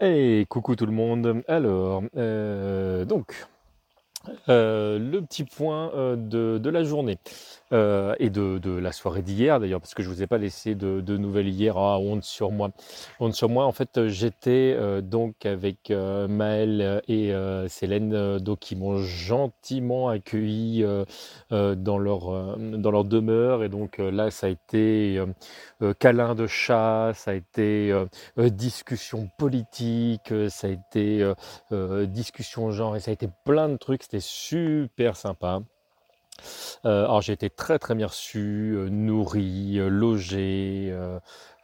Hey, coucou tout le monde. Alors, euh, donc, euh, le petit point euh, de, la journée euh, et de, la soirée d'hier d'ailleurs, parce que je vous ai pas laissé de, nouvelles hier. Ah, honte sur moi. Sur moi. En fait, j'étais donc avec euh, Maël et Célène, donc qui m'ont gentiment accueilli dans leur dans leur demeure. Et donc là, ça a été câlin de chat, ça a été discussion politique, ça a été discussion genre, et ça a été plein de trucs. C'était super sympa. Euh, alors j'ai été très très bien reçu, euh, nourri, euh, logé,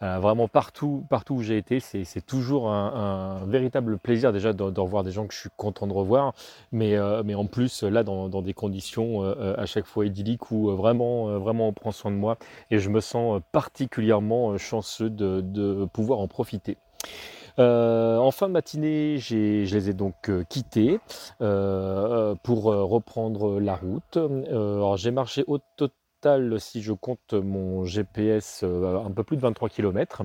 vraiment partout, partout où j'ai été, c'est toujours un, véritable plaisir déjà de, revoir des gens que je suis content de revoir, mais, mais en plus là dans, des conditions à chaque fois idylliques où vraiment, vraiment on prend soin de moi et je me sens particulièrement chanceux de pouvoir en profiter. Euh, en fin de matinée, je les ai donc euh, quittés euh, pour reprendre la route. Alors j'ai marché au total, si je compte mon GPS, euh, un peu plus de 23 km.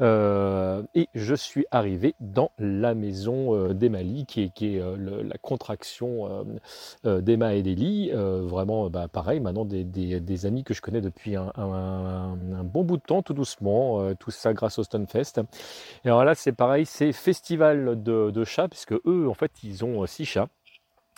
et je suis arrivé dans la maison euh, d'Emali, qui est, qui est euh, la contraction euh, euh, d'Emma et d'Eli. Euh, vraiment, bah, pareil, maintenant des, amis que je connais depuis un, bon bout de temps, tout doucement, euh, tout ça grâce au Stunfest. Et alors là, c'est pareil, c'est festival de, de chats, puisque eux, en fait, ils ont euh, six chats.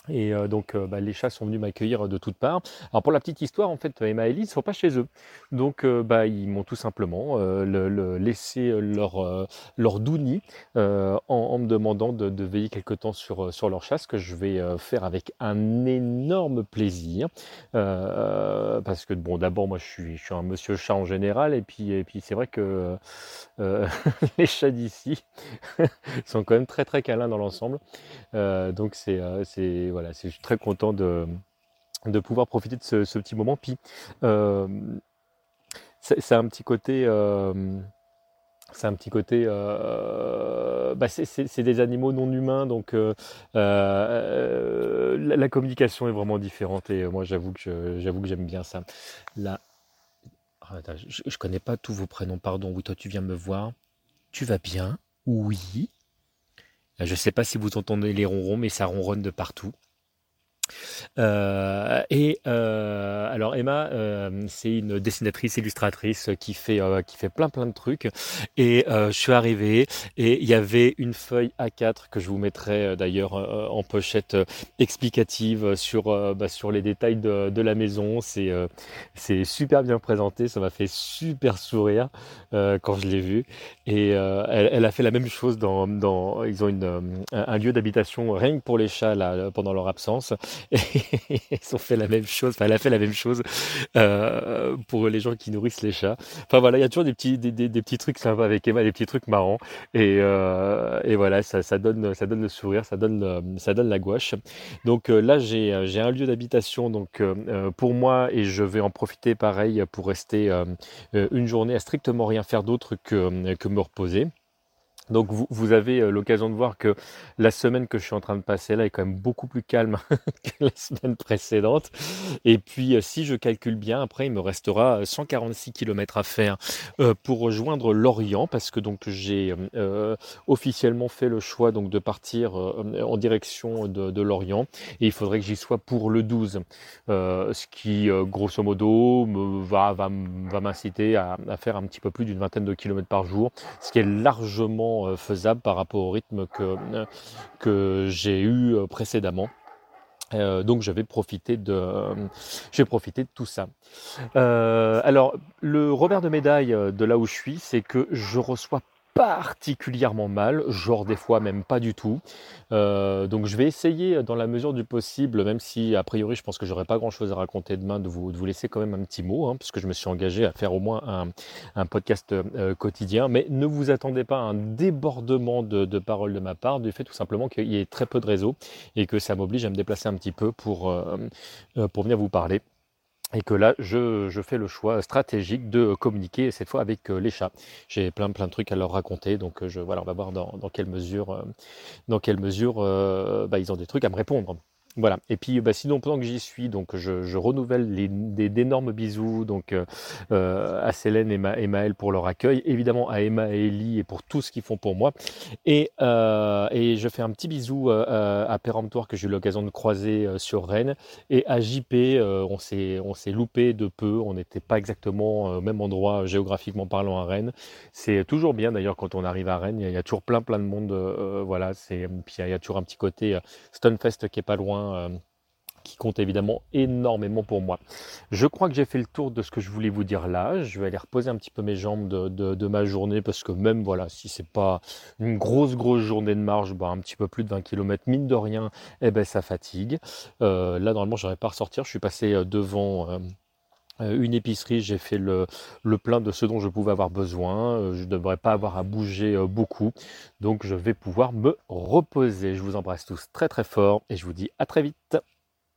Et euh, donc, euh, bah, les chats sont venus m'accueillir de toutes parts. Alors, pour la petite histoire, en fait, Emma et Ellie ne sont pas chez eux. Donc, euh, bah, ils m'ont tout simplement euh, le- le- laissé leur, euh, leur euh, en, me demandant de, veiller quelque temps sur, euh, sur leur chat, ce que je vais euh, faire avec un énorme plaisir. Euh, parce que, bon, d'abord, moi, je suis, je suis un monsieur chat en général. Et puis, et puis c'est vrai que euh, les chats d'ici sont quand même très, très câlins dans l'ensemble. Euh, donc c'est euh, voilà, je suis très content de pouvoir profiter de ce, petit moment. Puis euh, c'est un petit côté euh, c'est un petit côté euh, bah c'est des animaux non humains donc la, communication est vraiment différente et moi j'avoue que j'avoue que j'aime bien ça. Là, ah, je, je connais pas tous vos prénoms, pardon. Oui, toi tu viens me voir. Tu vas bien? Oui. Je sais pas si vous entendez les ronrons, mais ça ronronne de partout. Euh, et euh, alors Emma, euh, c'est une dessinatrice, illustratrice qui fait euh, qui fait plein plein de trucs. Et euh, je suis arrivé et il y avait une feuille A4 que je vous mettrai euh, d'ailleurs en pochette explicative sur bah, sur les détails de, de la maison. C'est c'est super bien présenté, ça m'a fait super sourire quand je l'ai vu. Et elle, elle a fait la même chose dans dans ils ont une un, un lieu d'habitation rien que pour les chats là pendant leur absence. Ils ont fait la même chose, enfin elle a fait la même chose euh, pour les gens qui nourrissent les chats. Enfin voilà, il y a toujours des petits, des, des- des petits trucs sympas avec Emma, des petits trucs marrants. Et, euh, et voilà, ça, ça donne, ça donne le sourire, ça donne, le- ça donne la gouache. Donc euh, là, j'ai, euh, j'ai un lieu d'habitation donc euh, euh, pour moi et je vais en profiter pareil pour rester euh, euh, une journée à strictement rien faire d'autre que, euh, que me reposer. Donc vous, vous avez euh, l'occasion de voir que la semaine que je suis en train de passer là est quand même beaucoup plus calme que la semaine précédente. Et puis euh, si je calcule bien, après il me restera 146 km à faire euh, pour rejoindre l'Orient parce que donc j'ai euh, officiellement fait le choix donc de partir euh, en direction de, l'Orient et il faudrait que j'y sois pour le 12, euh, ce qui euh, grosso modo me va, va, va m'inciter à, à faire un petit peu plus d'une vingtaine de kilomètres par jour ce qui est largement euh, faisable par rapport au rythme que, euh, j'ai eu euh, précédemment. Donc je vais profiter de, je vais profiter de tout ça. Alors le revers de médaille de là où je suis, c'est que je reçois particulièrement mal, genre des fois même pas du tout. Euh, donc je vais essayer dans la mesure du possible, même si a priori je pense que j'aurai pas grand chose à raconter demain, de vous, de vous laisser quand même un petit mot, hein, parce que je me suis engagé à faire au moins un, un podcast euh, quotidien. Mais ne vous attendez pas à un débordement de, de paroles de ma part, du fait tout simplement qu'il y ait très peu de réseau et que ça m'oblige à me déplacer un petit peu pour, euh, euh, pour venir vous parler. Et que là, je, je fais le choix stratégique de communiquer cette fois avec euh, les chats. J'ai plein plein de trucs à leur raconter, donc euh, je, voilà, on va voir dans, dans quelle mesure, euh, dans quelle mesure bah, ils ont des trucs à me répondre. Voilà. Et puis, bah, sinon, pendant que j'y suis, donc je, renouvelle d'énormes bisous donc euh, à Célène et, Ma, pour leur accueil, évidemment à Emma et Ellie et pour tout ce qu'ils font pour moi. Et, et je fais un petit bisou à Péremptoire que j'ai eu l'occasion de croiser sur Rennes et à JP. on s'est on s'est loupé de peu. On n'était pas exactement au même endroit géographiquement parlant à Rennes. C'est toujours bien d'ailleurs quand on arrive à Rennes. Il y a, toujours plein plein de monde. voilà. Puis il y a toujours un petit côté Stonefest qui est pas loin euh, qui compte évidemment énormément pour moi. Je crois que j'ai fait le tour de ce que je voulais vous dire là. Je vais aller reposer un petit peu mes jambes de, ma journée parce que même voilà, si c'est pas une grosse grosse journée de marche, bah, un petit peu plus de 20 km, mine de rien, eh ben ça fatigue. Euh, là normalement j'aurais pas à ressortir. Je suis passé euh, devant une épicerie, j'ai fait le, le, plein de ce dont je pouvais avoir besoin. Je ne devrais pas avoir à bouger beaucoup. Donc je vais pouvoir me reposer. Je vous embrasse tous très très fort et je vous dis à très vite.